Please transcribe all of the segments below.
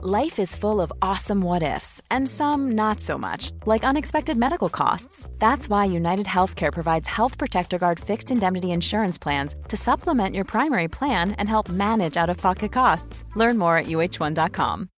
Life is full of awesome what ifs, and some not so much, like unexpected medical costs. That's why United Healthcare provides Health Protector Guard fixed indemnity insurance plans to supplement your primary plan and help manage out of pocket costs. Learn more at uhone.com.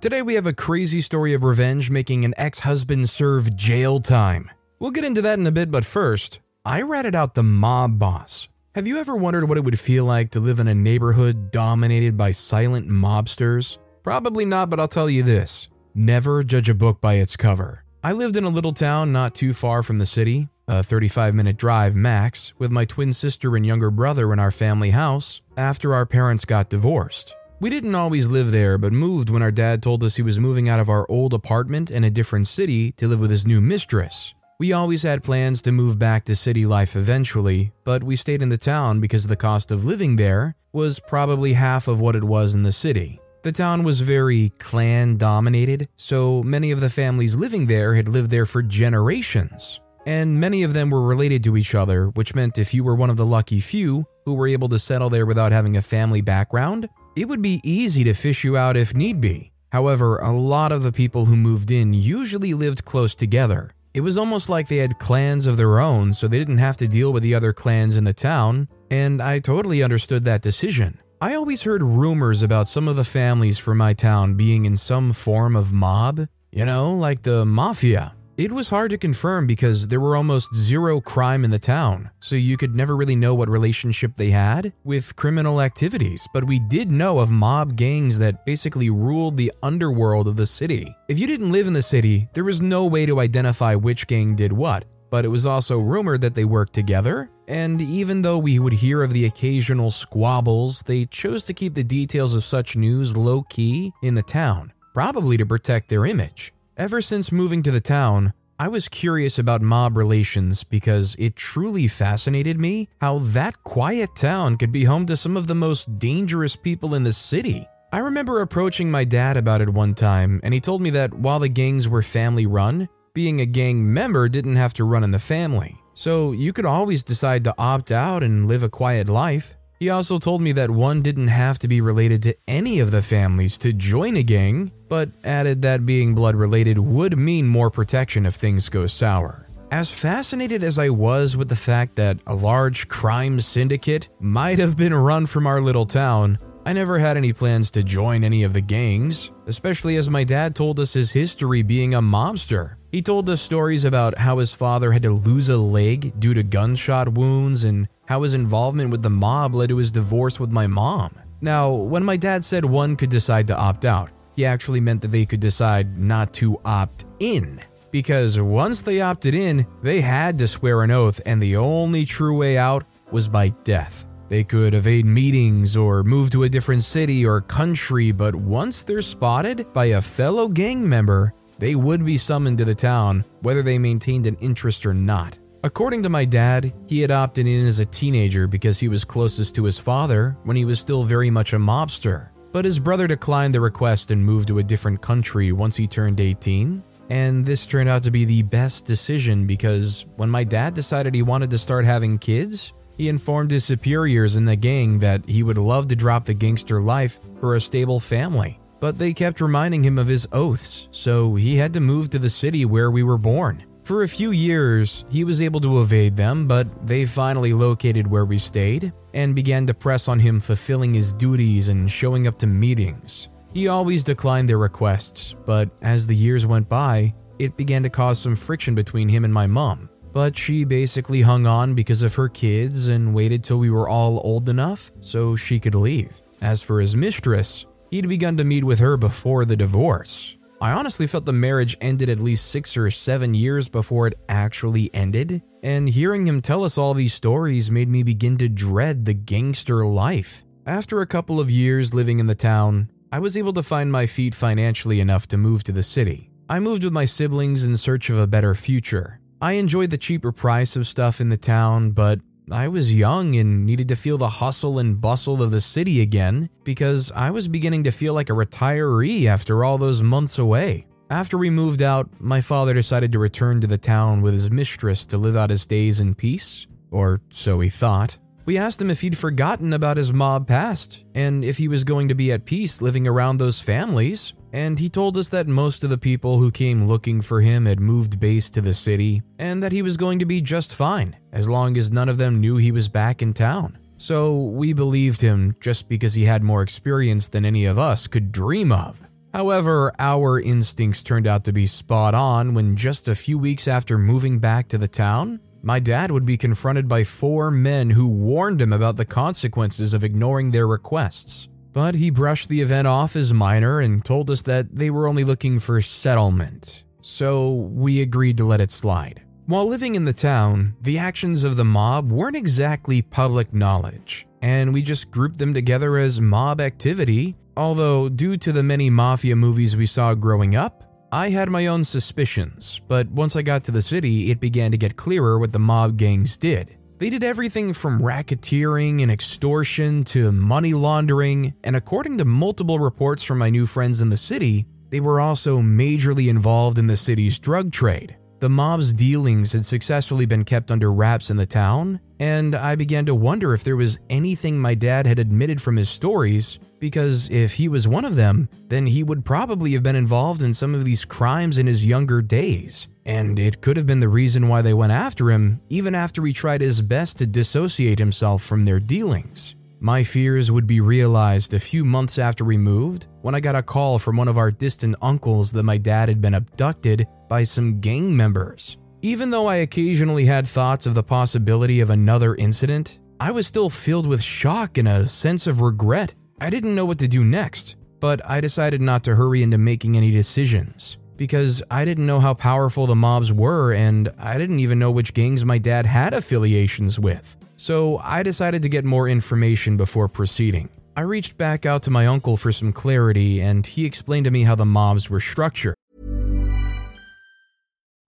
Today we have a crazy story of revenge making an ex husband serve jail time. We'll get into that in a bit, but first, I ratted out the mob boss. Have you ever wondered what it would feel like to live in a neighborhood dominated by silent mobsters? Probably not, but I'll tell you this never judge a book by its cover. I lived in a little town not too far from the city, a 35 minute drive max, with my twin sister and younger brother in our family house after our parents got divorced. We didn't always live there, but moved when our dad told us he was moving out of our old apartment in a different city to live with his new mistress. We always had plans to move back to city life eventually, but we stayed in the town because the cost of living there was probably half of what it was in the city. The town was very clan dominated, so many of the families living there had lived there for generations. And many of them were related to each other, which meant if you were one of the lucky few who were able to settle there without having a family background, it would be easy to fish you out if need be. However, a lot of the people who moved in usually lived close together, it was almost like they had clans of their own, so they didn't have to deal with the other clans in the town, and I totally understood that decision. I always heard rumors about some of the families from my town being in some form of mob, you know, like the mafia. It was hard to confirm because there were almost zero crime in the town, so you could never really know what relationship they had with criminal activities, but we did know of mob gangs that basically ruled the underworld of the city. If you didn't live in the city, there was no way to identify which gang did what, but it was also rumored that they worked together, and even though we would hear of the occasional squabbles, they chose to keep the details of such news low key in the town, probably to protect their image. Ever since moving to the town, I was curious about mob relations because it truly fascinated me how that quiet town could be home to some of the most dangerous people in the city. I remember approaching my dad about it one time, and he told me that while the gangs were family run, being a gang member didn't have to run in the family. So you could always decide to opt out and live a quiet life. He also told me that one didn't have to be related to any of the families to join a gang, but added that being blood related would mean more protection if things go sour. As fascinated as I was with the fact that a large crime syndicate might have been run from our little town, I never had any plans to join any of the gangs, especially as my dad told us his history being a mobster. He told us stories about how his father had to lose a leg due to gunshot wounds and how his involvement with the mob led to his divorce with my mom. Now, when my dad said one could decide to opt out, he actually meant that they could decide not to opt in. Because once they opted in, they had to swear an oath, and the only true way out was by death. They could evade meetings or move to a different city or country, but once they're spotted by a fellow gang member, they would be summoned to the town, whether they maintained an interest or not. According to my dad, he had opted in as a teenager because he was closest to his father when he was still very much a mobster. But his brother declined the request and moved to a different country once he turned 18. And this turned out to be the best decision because when my dad decided he wanted to start having kids, he informed his superiors in the gang that he would love to drop the gangster life for a stable family, but they kept reminding him of his oaths, so he had to move to the city where we were born. For a few years, he was able to evade them, but they finally located where we stayed and began to press on him fulfilling his duties and showing up to meetings. He always declined their requests, but as the years went by, it began to cause some friction between him and my mom but she basically hung on because of her kids and waited till we were all old enough so she could leave. As for his mistress, he'd begun to meet with her before the divorce. I honestly felt the marriage ended at least six or seven years before it actually ended, and hearing him tell us all these stories made me begin to dread the gangster life. After a couple of years living in the town, I was able to find my feet financially enough to move to the city. I moved with my siblings in search of a better future, I enjoyed the cheaper price of stuff in the town, but I was young and needed to feel the hustle and bustle of the city again because I was beginning to feel like a retiree after all those months away. After we moved out, my father decided to return to the town with his mistress to live out his days in peace, or so he thought. We asked him if he'd forgotten about his mob past and if he was going to be at peace living around those families. And he told us that most of the people who came looking for him had moved base to the city and that he was going to be just fine as long as none of them knew he was back in town. So we believed him just because he had more experience than any of us could dream of. However, our instincts turned out to be spot on when just a few weeks after moving back to the town, my dad would be confronted by four men who warned him about the consequences of ignoring their requests. But he brushed the event off as minor and told us that they were only looking for settlement. So we agreed to let it slide. While living in the town, the actions of the mob weren't exactly public knowledge, and we just grouped them together as mob activity Although, due to the many mafia movies we saw growing up, I had my own suspicions, but once I got to the city, it began to get clearer what the mob gangs did. They did everything from racketeering and extortion to money laundering, and according to multiple reports from my new friends in the city, they were also majorly involved in the city's drug trade. The mob's dealings had successfully been kept under wraps in the town, and I began to wonder if there was anything my dad had admitted from his stories because if he was one of them, then he would probably have been involved in some of these crimes in his younger days. And it could have been the reason why they went after him, even after he tried his best to dissociate himself from their dealings. My fears would be realized a few months after we moved when I got a call from one of our distant uncles that my dad had been abducted by some gang members. Even though I occasionally had thoughts of the possibility of another incident, I was still filled with shock and a sense of regret I didn't know what to do next, but I decided not to hurry into making any decisions because I didn't know how powerful the mobs were and I didn't even know which gangs my dad had affiliations with. So I decided to get more information before proceeding. I reached back out to my uncle for some clarity and he explained to me how the mobs were structured.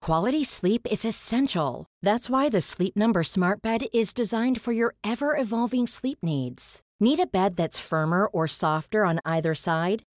Quality sleep is essential. That's why the Sleep Number Smart Bed is designed for your ever evolving sleep needs. Need a bed that's firmer or softer on either side?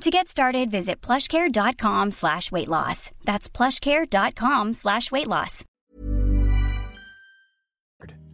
To get started, visit plushcare.com slash weight loss. That's plushcare.com slash weight loss.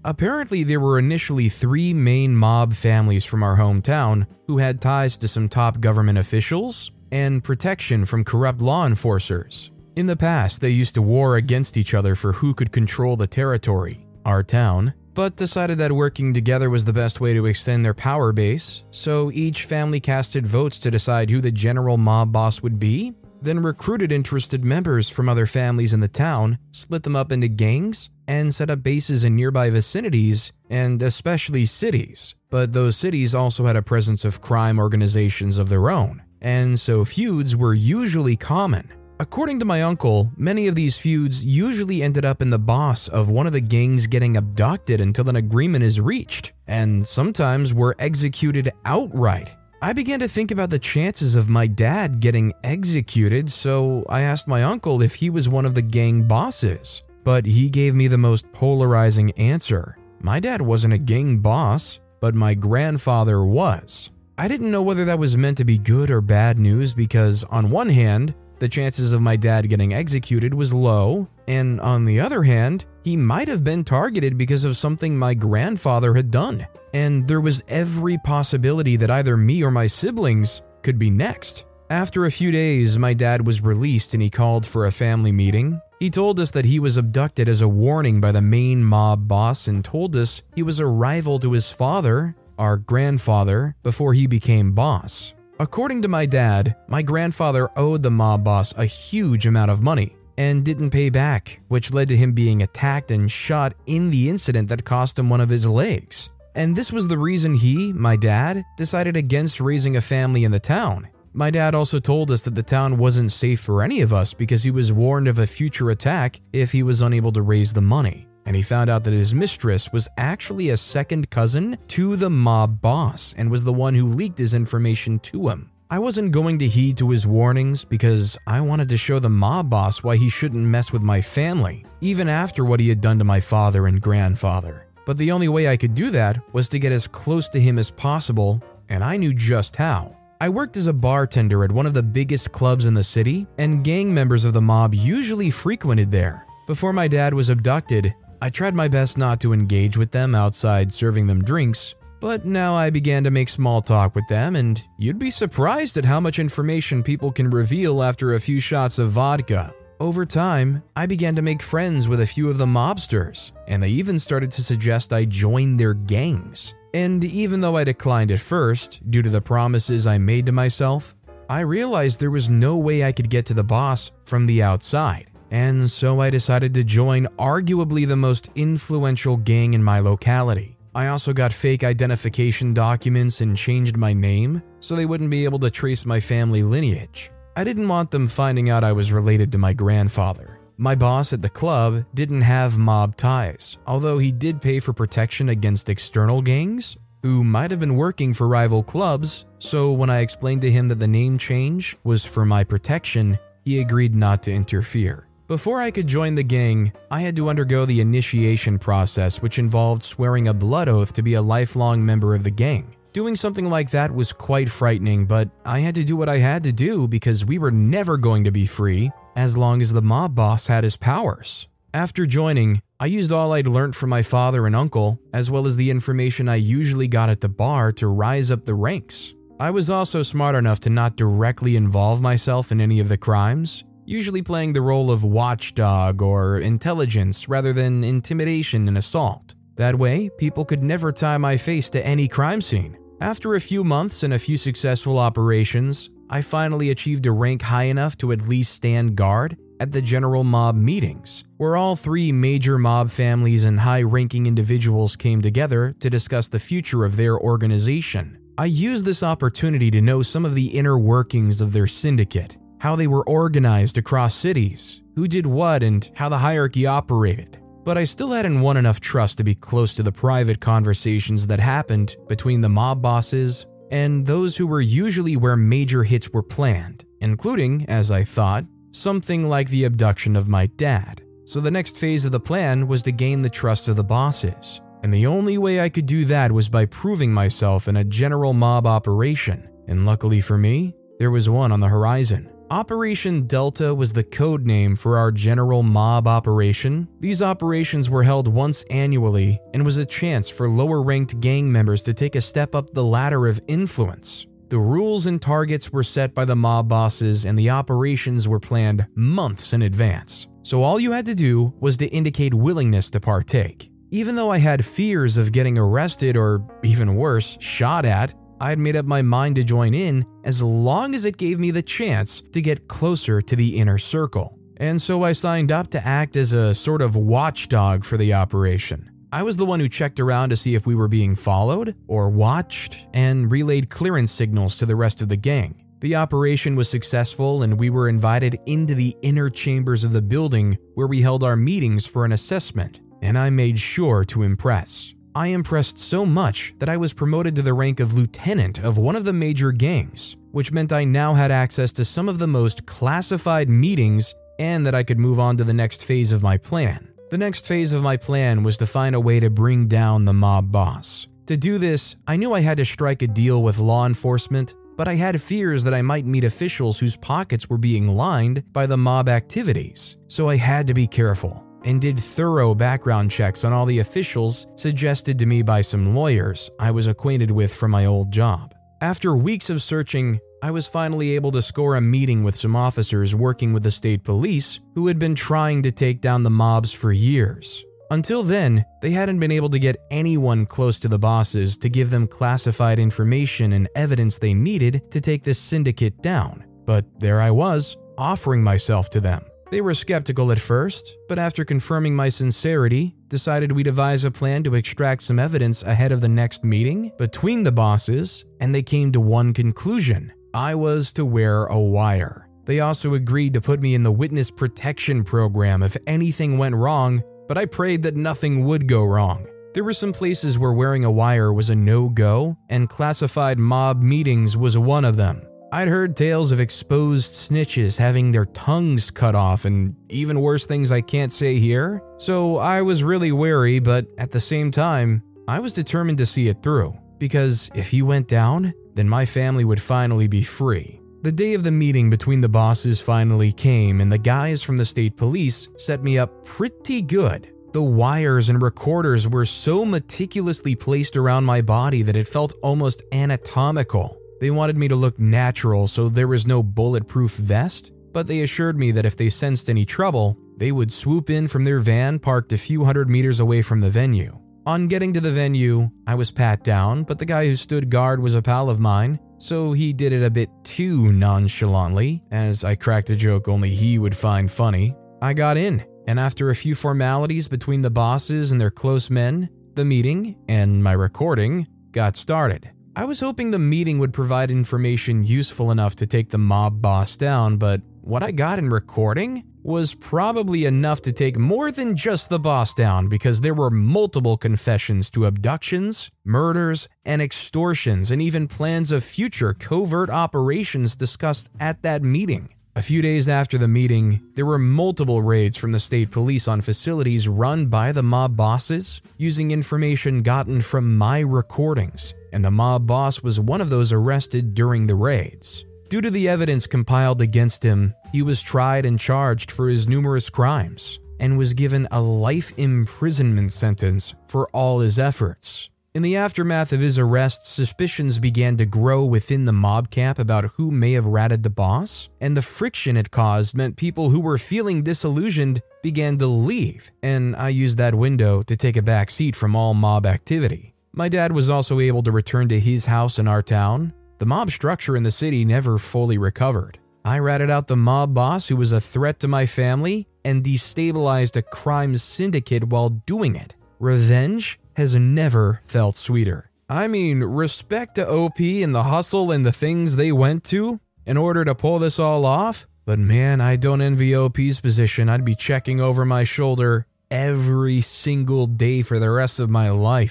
Apparently, there were initially three main mob families from our hometown who had ties to some top government officials and protection from corrupt law enforcers. In the past, they used to war against each other for who could control the territory, our town, but decided that working together was the best way to extend their power base, so each family casted votes to decide who the general mob boss would be, then recruited interested members from other families in the town, split them up into gangs, and set up bases in nearby vicinities, and especially cities. But those cities also had a presence of crime organizations of their own, and so feuds were usually common. According to my uncle, many of these feuds usually ended up in the boss of one of the gangs getting abducted until an agreement is reached, and sometimes were executed outright. I began to think about the chances of my dad getting executed, so I asked my uncle if he was one of the gang bosses. But he gave me the most polarizing answer. My dad wasn't a gang boss, but my grandfather was. I didn't know whether that was meant to be good or bad news because, on one hand, the chances of my dad getting executed was low, and on the other hand, he might have been targeted because of something my grandfather had done. And there was every possibility that either me or my siblings could be next. After a few days, my dad was released and he called for a family meeting. He told us that he was abducted as a warning by the main mob boss and told us he was a rival to his father, our grandfather, before he became boss. According to my dad, my grandfather owed the mob boss a huge amount of money and didn't pay back, which led to him being attacked and shot in the incident that cost him one of his legs. And this was the reason he, my dad, decided against raising a family in the town. My dad also told us that the town wasn't safe for any of us because he was warned of a future attack if he was unable to raise the money. And he found out that his mistress was actually a second cousin to the mob boss and was the one who leaked his information to him. I wasn't going to heed to his warnings because I wanted to show the mob boss why he shouldn't mess with my family, even after what he had done to my father and grandfather. But the only way I could do that was to get as close to him as possible, and I knew just how. I worked as a bartender at one of the biggest clubs in the city, and gang members of the mob usually frequented there. Before my dad was abducted, I tried my best not to engage with them outside serving them drinks, but now I began to make small talk with them, and you'd be surprised at how much information people can reveal after a few shots of vodka. Over time, I began to make friends with a few of the mobsters, and they even started to suggest I join their gangs. And even though I declined at first, due to the promises I made to myself, I realized there was no way I could get to the boss from the outside. And so I decided to join arguably the most influential gang in my locality. I also got fake identification documents and changed my name so they wouldn't be able to trace my family lineage. I didn't want them finding out I was related to my grandfather. My boss at the club didn't have mob ties, although he did pay for protection against external gangs who might have been working for rival clubs. So when I explained to him that the name change was for my protection, he agreed not to interfere. Before I could join the gang, I had to undergo the initiation process, which involved swearing a blood oath to be a lifelong member of the gang. Doing something like that was quite frightening, but I had to do what I had to do because we were never going to be free, as long as the mob boss had his powers. After joining, I used all I'd learned from my father and uncle, as well as the information I usually got at the bar to rise up the ranks. I was also smart enough to not directly involve myself in any of the crimes, usually playing the role of watchdog or intelligence rather than intimidation and assault. That way, people could never tie my face to any crime scene. After a few months and a few successful operations, I finally achieved a rank high enough to at least stand guard at the general mob meetings, where all three major mob families and high ranking individuals came together to discuss the future of their organization. I used this opportunity to know some of the inner workings of their syndicate, how they were organized across cities, who did what, and how the hierarchy operated. But I still hadn't won enough trust to be close to the private conversations that happened between the mob bosses and those who were usually where major hits were planned, including, as I thought, something like the abduction of my dad. So the next phase of the plan was to gain the trust of the bosses. And the only way I could do that was by proving myself in a general mob operation. And luckily for me, there was one on the horizon. Operation Delta was the code name for our general mob operation. These operations were held once annually and was a chance for lower ranked gang members to take a step up the ladder of influence. The rules and targets were set by the mob bosses, and the operations were planned months in advance. So all you had to do was to indicate willingness to partake. Even though I had fears of getting arrested or, even worse, shot at, I had made up my mind to join in as long as it gave me the chance to get closer to the inner circle. And so I signed up to act as a sort of watchdog for the operation. I was the one who checked around to see if we were being followed or watched and relayed clearance signals to the rest of the gang. The operation was successful and we were invited into the inner chambers of the building where we held our meetings for an assessment, and I made sure to impress. I impressed so much that I was promoted to the rank of lieutenant of one of the major gangs, which meant I now had access to some of the most classified meetings and that I could move on to the next phase of my plan. The next phase of my plan was to find a way to bring down the mob boss. To do this, I knew I had to strike a deal with law enforcement, but I had fears that I might meet officials whose pockets were being lined by the mob activities, so I had to be careful and did thorough background checks on all the officials suggested to me by some lawyers I was acquainted with from my old job. After weeks of searching, I was finally able to score a meeting with some officers working with the state police who had been trying to take down the mobs for years. Until then, they hadn't been able to get anyone close to the bosses to give them classified information and evidence they needed to take this syndicate down. But there I was, offering myself to them. They were skeptical at first, but after confirming my sincerity, decided we devise a plan to extract some evidence ahead of the next meeting between the bosses, and they came to one conclusion. I was to wear a wire. They also agreed to put me in the witness protection program if anything went wrong, but I prayed that nothing would go wrong. There were some places where wearing a wire was a no go, and classified mob meetings was one of them. I'd heard tales of exposed snitches having their tongues cut off and even worse things I can't say here, so I was really wary, but at the same time, I was determined to see it through. Because if he went down, then my family would finally be free. The day of the meeting between the bosses finally came, and the guys from the state police set me up pretty good. The wires and recorders were so meticulously placed around my body that it felt almost anatomical. They wanted me to look natural, so there was no bulletproof vest, but they assured me that if they sensed any trouble, they would swoop in from their van parked a few hundred meters away from the venue. On getting to the venue, I was pat down, but the guy who stood guard was a pal of mine, so he did it a bit too nonchalantly, as I cracked a joke only he would find funny. I got in, and after a few formalities between the bosses and their close men, the meeting and my recording got started. I was hoping the meeting would provide information useful enough to take the mob boss down, but what I got in recording was probably enough to take more than just the boss down because there were multiple confessions to abductions, murders, and extortions, and even plans of future covert operations discussed at that meeting. A few days after the meeting, there were multiple raids from the state police on facilities run by the mob bosses using information gotten from my recordings, and the mob boss was one of those arrested during the raids. Due to the evidence compiled against him, he was tried and charged for his numerous crimes and was given a life imprisonment sentence for all his efforts. In the aftermath of his arrest, suspicions began to grow within the mob camp about who may have ratted the boss, and the friction it caused meant people who were feeling disillusioned began to leave, and I used that window to take a back seat from all mob activity. My dad was also able to return to his house in our town. The mob structure in the city never fully recovered. I ratted out the mob boss who was a threat to my family and destabilized a crime syndicate while doing it. Revenge has never felt sweeter. I mean, respect to OP and the hustle and the things they went to in order to pull this all off. But man, I don't envy OP's position. I'd be checking over my shoulder every single day for the rest of my life.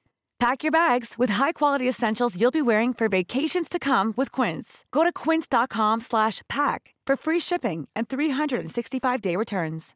Pack your bags with high-quality essentials you'll be wearing for vacations to come with Quince. Go to quince.com slash pack for free shipping and 365-day returns.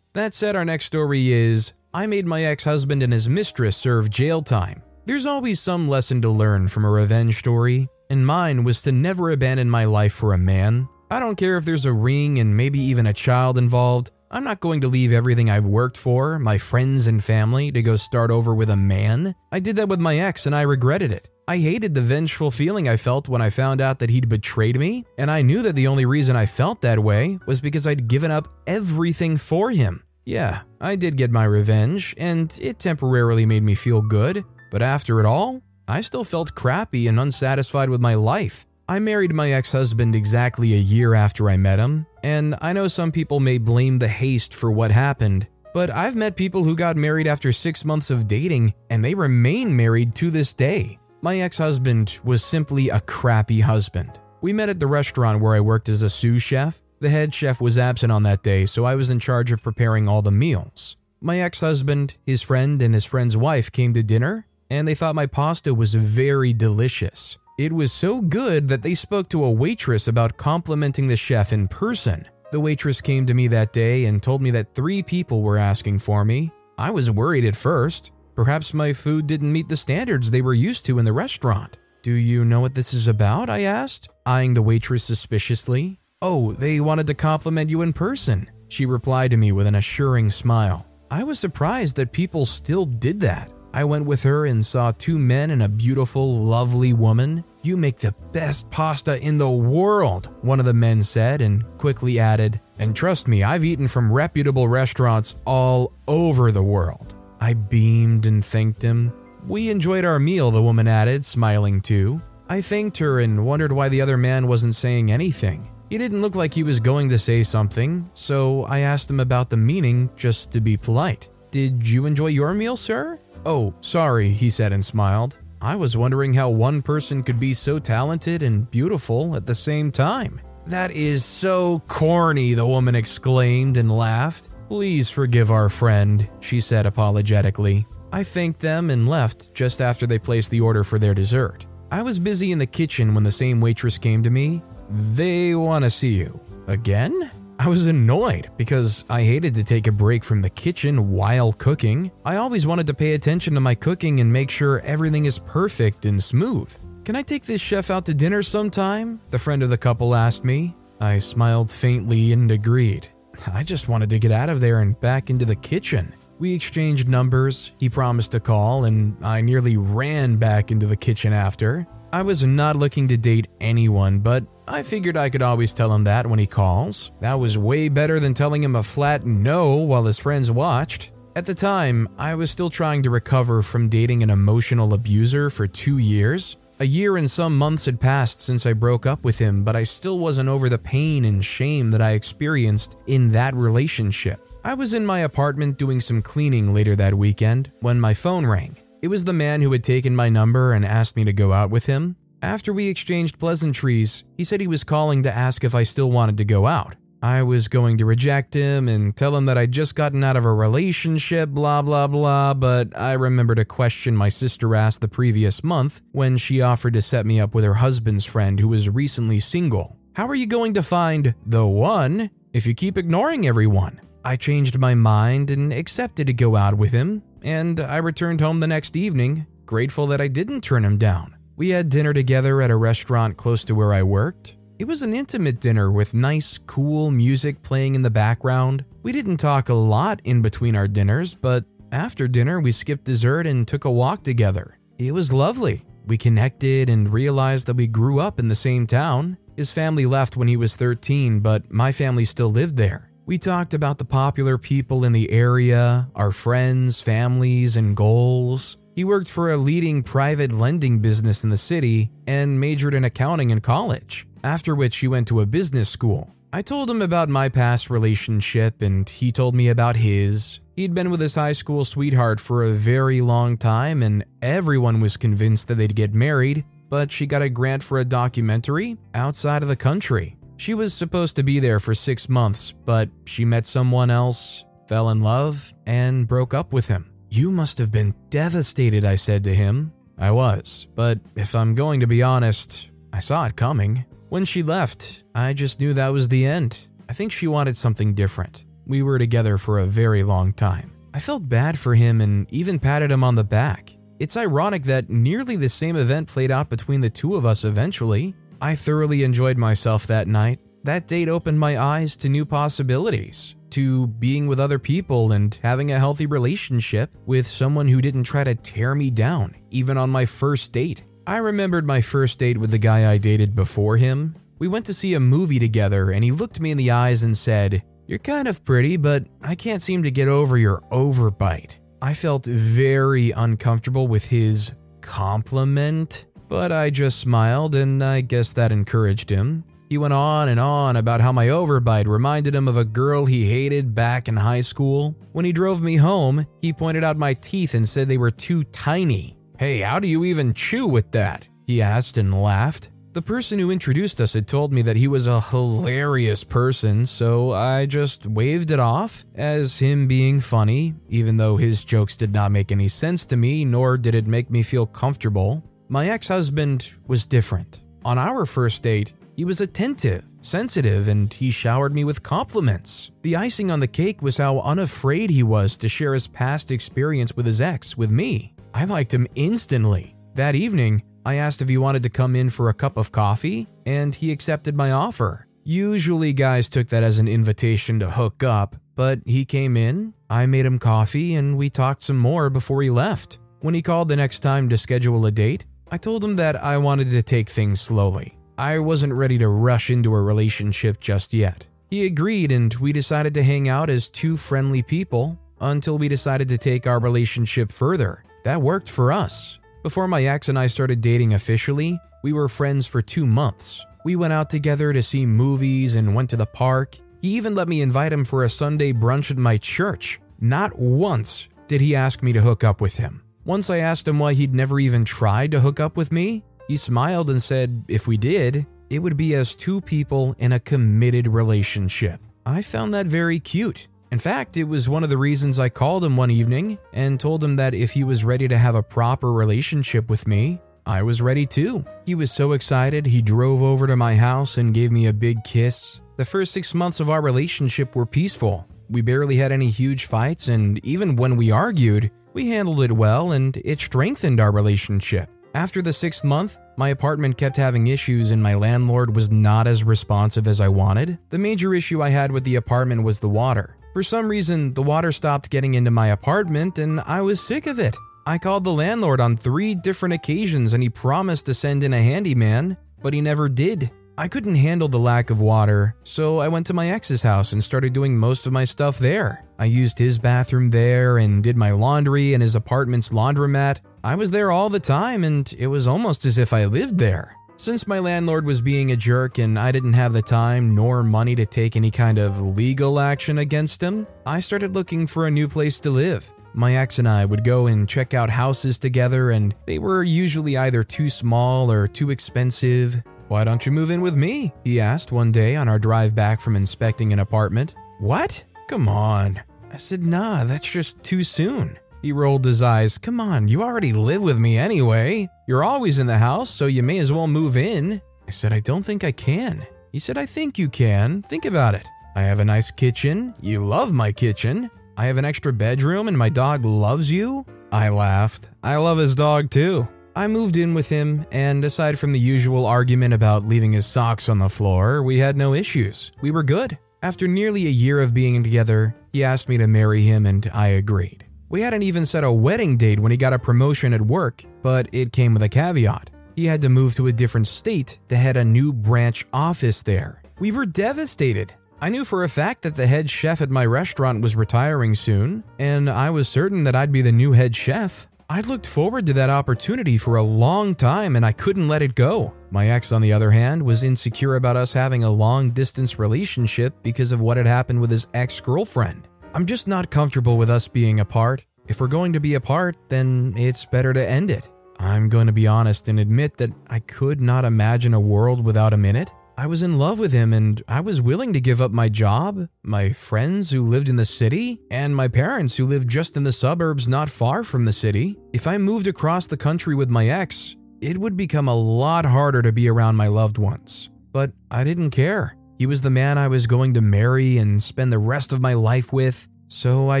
That said, our next story is I made my ex husband and his mistress serve jail time. There's always some lesson to learn from a revenge story, and mine was to never abandon my life for a man. I don't care if there's a ring and maybe even a child involved. I'm not going to leave everything I've worked for, my friends and family, to go start over with a man. I did that with my ex and I regretted it. I hated the vengeful feeling I felt when I found out that he'd betrayed me, and I knew that the only reason I felt that way was because I'd given up everything for him. Yeah, I did get my revenge, and it temporarily made me feel good, but after it all, I still felt crappy and unsatisfied with my life. I married my ex husband exactly a year after I met him, and I know some people may blame the haste for what happened, but I've met people who got married after six months of dating and they remain married to this day. My ex husband was simply a crappy husband. We met at the restaurant where I worked as a sous chef, the head chef was absent on that day, so I was in charge of preparing all the meals. My ex husband, his friend, and his friend's wife came to dinner, and they thought my pasta was very delicious. It was so good that they spoke to a waitress about complimenting the chef in person. The waitress came to me that day and told me that three people were asking for me. I was worried at first. Perhaps my food didn't meet the standards they were used to in the restaurant. Do you know what this is about? I asked, eyeing the waitress suspiciously. Oh, they wanted to compliment you in person, she replied to me with an assuring smile. I was surprised that people still did that. I went with her and saw two men and a beautiful, lovely woman. You make the best pasta in the world, one of the men said, and quickly added, And trust me, I've eaten from reputable restaurants all over the world. I beamed and thanked him. We enjoyed our meal, the woman added, smiling too. I thanked her and wondered why the other man wasn't saying anything. He didn't look like he was going to say something, so I asked him about the meaning just to be polite. Did you enjoy your meal, sir? Oh, sorry, he said and smiled. I was wondering how one person could be so talented and beautiful at the same time. That is so corny, the woman exclaimed and laughed. Please forgive our friend, she said apologetically. I thanked them and left just after they placed the order for their dessert. I was busy in the kitchen when the same waitress came to me. They want to see you. Again? I was annoyed because I hated to take a break from the kitchen while cooking. I always wanted to pay attention to my cooking and make sure everything is perfect and smooth. Can I take this chef out to dinner sometime? The friend of the couple asked me. I smiled faintly and agreed. I just wanted to get out of there and back into the kitchen. We exchanged numbers, he promised to call, and I nearly ran back into the kitchen after. I was not looking to date anyone, but I figured I could always tell him that when he calls. That was way better than telling him a flat no while his friends watched. At the time, I was still trying to recover from dating an emotional abuser for two years. A year and some months had passed since I broke up with him, but I still wasn't over the pain and shame that I experienced in that relationship. I was in my apartment doing some cleaning later that weekend when my phone rang. It was the man who had taken my number and asked me to go out with him. After we exchanged pleasantries, he said he was calling to ask if I still wanted to go out. I was going to reject him and tell him that I'd just gotten out of a relationship, blah, blah, blah, but I remembered a question my sister asked the previous month when she offered to set me up with her husband's friend who was recently single. How are you going to find the one if you keep ignoring everyone? I changed my mind and accepted to go out with him, and I returned home the next evening, grateful that I didn't turn him down. We had dinner together at a restaurant close to where I worked. It was an intimate dinner with nice, cool music playing in the background. We didn't talk a lot in between our dinners, but after dinner, we skipped dessert and took a walk together. It was lovely. We connected and realized that we grew up in the same town. His family left when he was 13, but my family still lived there. We talked about the popular people in the area, our friends, families, and goals. He worked for a leading private lending business in the city and majored in accounting in college, after which he went to a business school. I told him about my past relationship and he told me about his. He'd been with his high school sweetheart for a very long time and everyone was convinced that they'd get married, but she got a grant for a documentary outside of the country. She was supposed to be there for six months, but she met someone else, fell in love, and broke up with him. You must have been devastated, I said to him. I was, but if I'm going to be honest, I saw it coming. When she left, I just knew that was the end. I think she wanted something different. We were together for a very long time. I felt bad for him and even patted him on the back. It's ironic that nearly the same event played out between the two of us eventually. I thoroughly enjoyed myself that night. That date opened my eyes to new possibilities, to being with other people and having a healthy relationship with someone who didn't try to tear me down, even on my first date. I remembered my first date with the guy I dated before him. We went to see a movie together, and he looked me in the eyes and said, You're kind of pretty, but I can't seem to get over your overbite. I felt very uncomfortable with his compliment. But I just smiled, and I guess that encouraged him. He went on and on about how my overbite reminded him of a girl he hated back in high school. When he drove me home, he pointed out my teeth and said they were too tiny. Hey, how do you even chew with that? He asked and laughed. The person who introduced us had told me that he was a hilarious person, so I just waved it off as him being funny, even though his jokes did not make any sense to me, nor did it make me feel comfortable. My ex husband was different. On our first date, he was attentive, sensitive, and he showered me with compliments. The icing on the cake was how unafraid he was to share his past experience with his ex with me. I liked him instantly. That evening, I asked if he wanted to come in for a cup of coffee, and he accepted my offer. Usually, guys took that as an invitation to hook up, but he came in, I made him coffee, and we talked some more before he left. When he called the next time to schedule a date, I told him that I wanted to take things slowly. I wasn't ready to rush into a relationship just yet. He agreed, and we decided to hang out as two friendly people until we decided to take our relationship further. That worked for us. Before my ex and I started dating officially, we were friends for two months. We went out together to see movies and went to the park. He even let me invite him for a Sunday brunch at my church. Not once did he ask me to hook up with him. Once I asked him why he'd never even tried to hook up with me, he smiled and said if we did, it would be as two people in a committed relationship. I found that very cute. In fact, it was one of the reasons I called him one evening and told him that if he was ready to have a proper relationship with me, I was ready too. He was so excited, he drove over to my house and gave me a big kiss. The first six months of our relationship were peaceful. We barely had any huge fights, and even when we argued, we handled it well and it strengthened our relationship. After the sixth month, my apartment kept having issues and my landlord was not as responsive as I wanted. The major issue I had with the apartment was the water. For some reason, the water stopped getting into my apartment and I was sick of it. I called the landlord on three different occasions and he promised to send in a handyman, but he never did. I couldn't handle the lack of water, so I went to my ex's house and started doing most of my stuff there. I used his bathroom there and did my laundry in his apartment's laundromat. I was there all the time and it was almost as if I lived there. Since my landlord was being a jerk and I didn't have the time nor money to take any kind of legal action against him, I started looking for a new place to live. My ex and I would go and check out houses together, and they were usually either too small or too expensive. Why don't you move in with me? He asked one day on our drive back from inspecting an apartment. What? Come on. I said, nah, that's just too soon. He rolled his eyes. Come on, you already live with me anyway. You're always in the house, so you may as well move in. I said, I don't think I can. He said, I think you can. Think about it. I have a nice kitchen. You love my kitchen. I have an extra bedroom and my dog loves you. I laughed. I love his dog too. I moved in with him, and aside from the usual argument about leaving his socks on the floor, we had no issues. We were good. After nearly a year of being together, he asked me to marry him, and I agreed. We hadn't even set a wedding date when he got a promotion at work, but it came with a caveat. He had to move to a different state to head a new branch office there. We were devastated. I knew for a fact that the head chef at my restaurant was retiring soon, and I was certain that I'd be the new head chef. I'd looked forward to that opportunity for a long time and I couldn't let it go. My ex, on the other hand, was insecure about us having a long distance relationship because of what had happened with his ex girlfriend. I'm just not comfortable with us being apart. If we're going to be apart, then it's better to end it. I'm going to be honest and admit that I could not imagine a world without in it. I was in love with him and I was willing to give up my job, my friends who lived in the city, and my parents who lived just in the suburbs not far from the city. If I moved across the country with my ex, it would become a lot harder to be around my loved ones. But I didn't care. He was the man I was going to marry and spend the rest of my life with, so I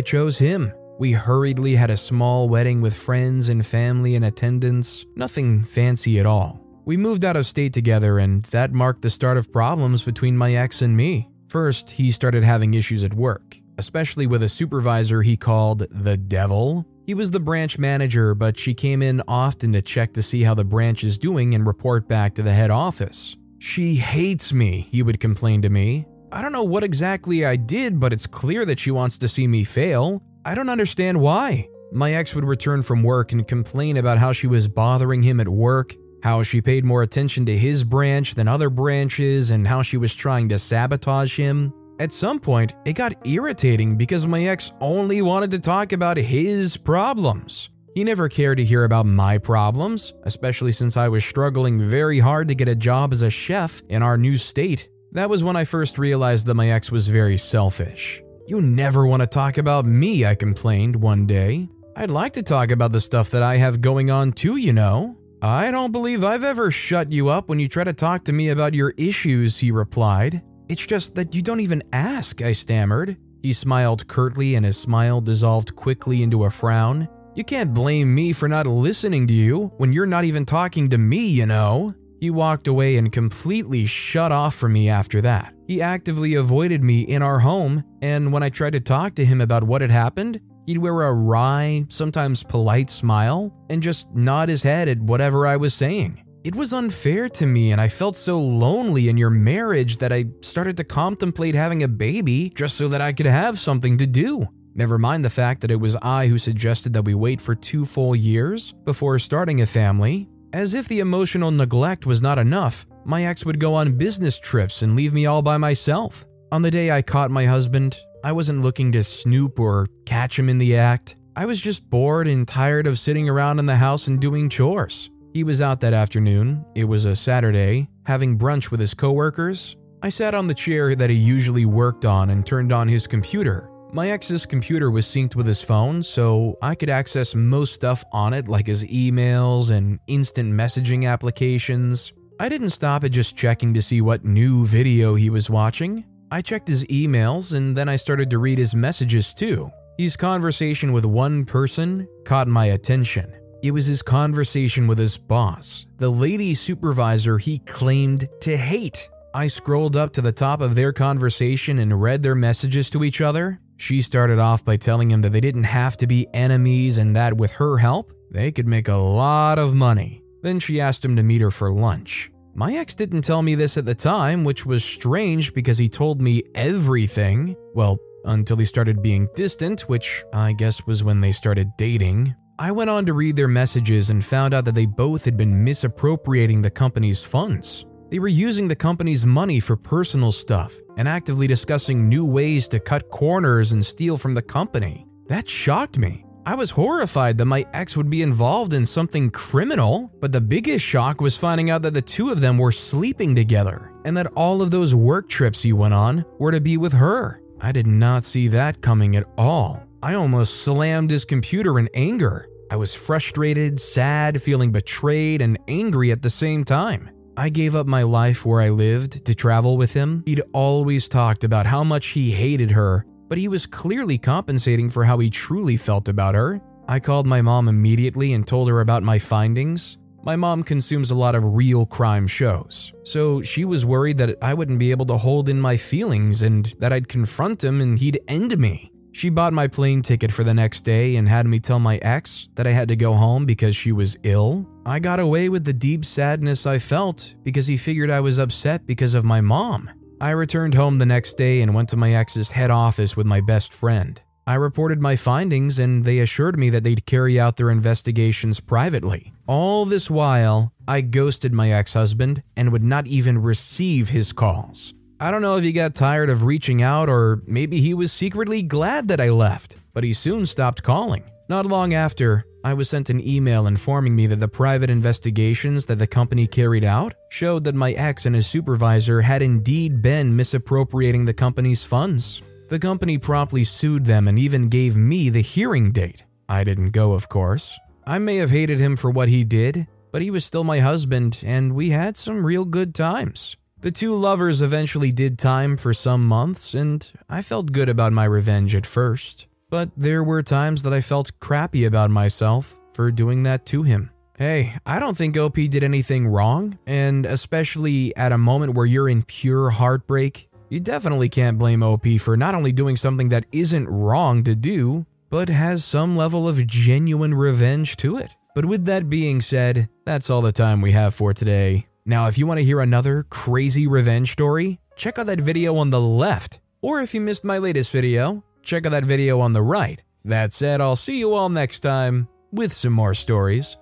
chose him. We hurriedly had a small wedding with friends and family in attendance, nothing fancy at all. We moved out of state together, and that marked the start of problems between my ex and me. First, he started having issues at work, especially with a supervisor he called the devil. He was the branch manager, but she came in often to check to see how the branch is doing and report back to the head office. She hates me, he would complain to me. I don't know what exactly I did, but it's clear that she wants to see me fail. I don't understand why. My ex would return from work and complain about how she was bothering him at work how she paid more attention to his branch than other branches, and how she was trying to sabotage him. At some point, it got irritating because my ex only wanted to talk about his problems. He never cared to hear about my problems, especially since I was struggling very hard to get a job as a chef in our new state. That was when I first realized that my ex was very selfish. You never want to talk about me, I complained one day. I'd like to talk about the stuff that I have going on too, you know. I don't believe I've ever shut you up when you try to talk to me about your issues, he replied. It's just that you don't even ask, I stammered. He smiled curtly and his smile dissolved quickly into a frown. You can't blame me for not listening to you when you're not even talking to me, you know. He walked away and completely shut off from me after that. He actively avoided me in our home, and when I tried to talk to him about what had happened, he'd wear a wry, sometimes polite smile and just nod his head at whatever I was saying. It was unfair to me, and I felt so lonely in your marriage that I started to contemplate having a baby just so that I could have something to do. Never mind the fact that it was I who suggested that we wait for two full years before starting a family. As if the emotional neglect was not enough, my ex would go on business trips and leave me all by myself. On the day I caught my husband, I wasn't looking to snoop or catch him in the act. I was just bored and tired of sitting around in the house and doing chores. He was out that afternoon, it was a Saturday, having brunch with his coworkers. I sat on the chair that he usually worked on and turned on his computer. My ex's computer was synced with his phone, so I could access most stuff on it, like his emails and instant messaging applications. I didn't stop at just checking to see what new video he was watching. I checked his emails and then I started to read his messages too. His conversation with one person caught my attention. It was his conversation with his boss, the lady supervisor he claimed to hate. I scrolled up to the top of their conversation and read their messages to each other. She started off by telling him that they didn't have to be enemies and that with her help, they could make a lot of money. Then she asked him to meet her for lunch. My ex didn't tell me this at the time, which was strange because he told me everything. Well, until he started being distant, which I guess was when they started dating. I went on to read their messages and found out that they both had been misappropriating the company's funds. They were using the company's money for personal stuff and actively discussing new ways to cut corners and steal from the company. That shocked me. I was horrified that my ex would be involved in something criminal, but the biggest shock was finding out that the two of them were sleeping together and that all of those work trips he went on were to be with her. I did not see that coming at all. I almost slammed his computer in anger. I was frustrated, sad, feeling betrayed, and angry at the same time. I gave up my life where I lived to travel with him. He'd always talked about how much he hated her, but he was clearly compensating for how he truly felt about her. I called my mom immediately and told her about my findings. My mom consumes a lot of real crime shows, so she was worried that I wouldn't be able to hold in my feelings and that I'd confront him and he'd end me. She bought my plane ticket for the next day and had me tell my ex that I had to go home because she was ill. I got away with the deep sadness I felt because he figured I was upset because of my mom. I returned home the next day and went to my ex's head office with my best friend. I reported my findings and they assured me that they'd carry out their investigations privately. All this while, I ghosted my ex husband and would not even receive his calls. I don't know if he got tired of reaching out or maybe he was secretly glad that I left, but he soon stopped calling. Not long after, I was sent an email informing me that the private investigations that the company carried out showed that my ex and his supervisor had indeed been misappropriating the company's funds. The company promptly sued them and even gave me the hearing date. I didn't go, of course. I may have hated him for what he did, but he was still my husband and we had some real good times. The two lovers eventually did time for some months, and I felt good about my revenge at first. But there were times that I felt crappy about myself for doing that to him. Hey, I don't think OP did anything wrong, and especially at a moment where you're in pure heartbreak, you definitely can't blame OP for not only doing something that isn't wrong to do, but has some level of genuine revenge to it. But with that being said, that's all the time we have for today. Now, if you want to hear another crazy revenge story, check out that video on the left. Or if you missed my latest video, check out that video on the right. That said, I'll see you all next time with some more stories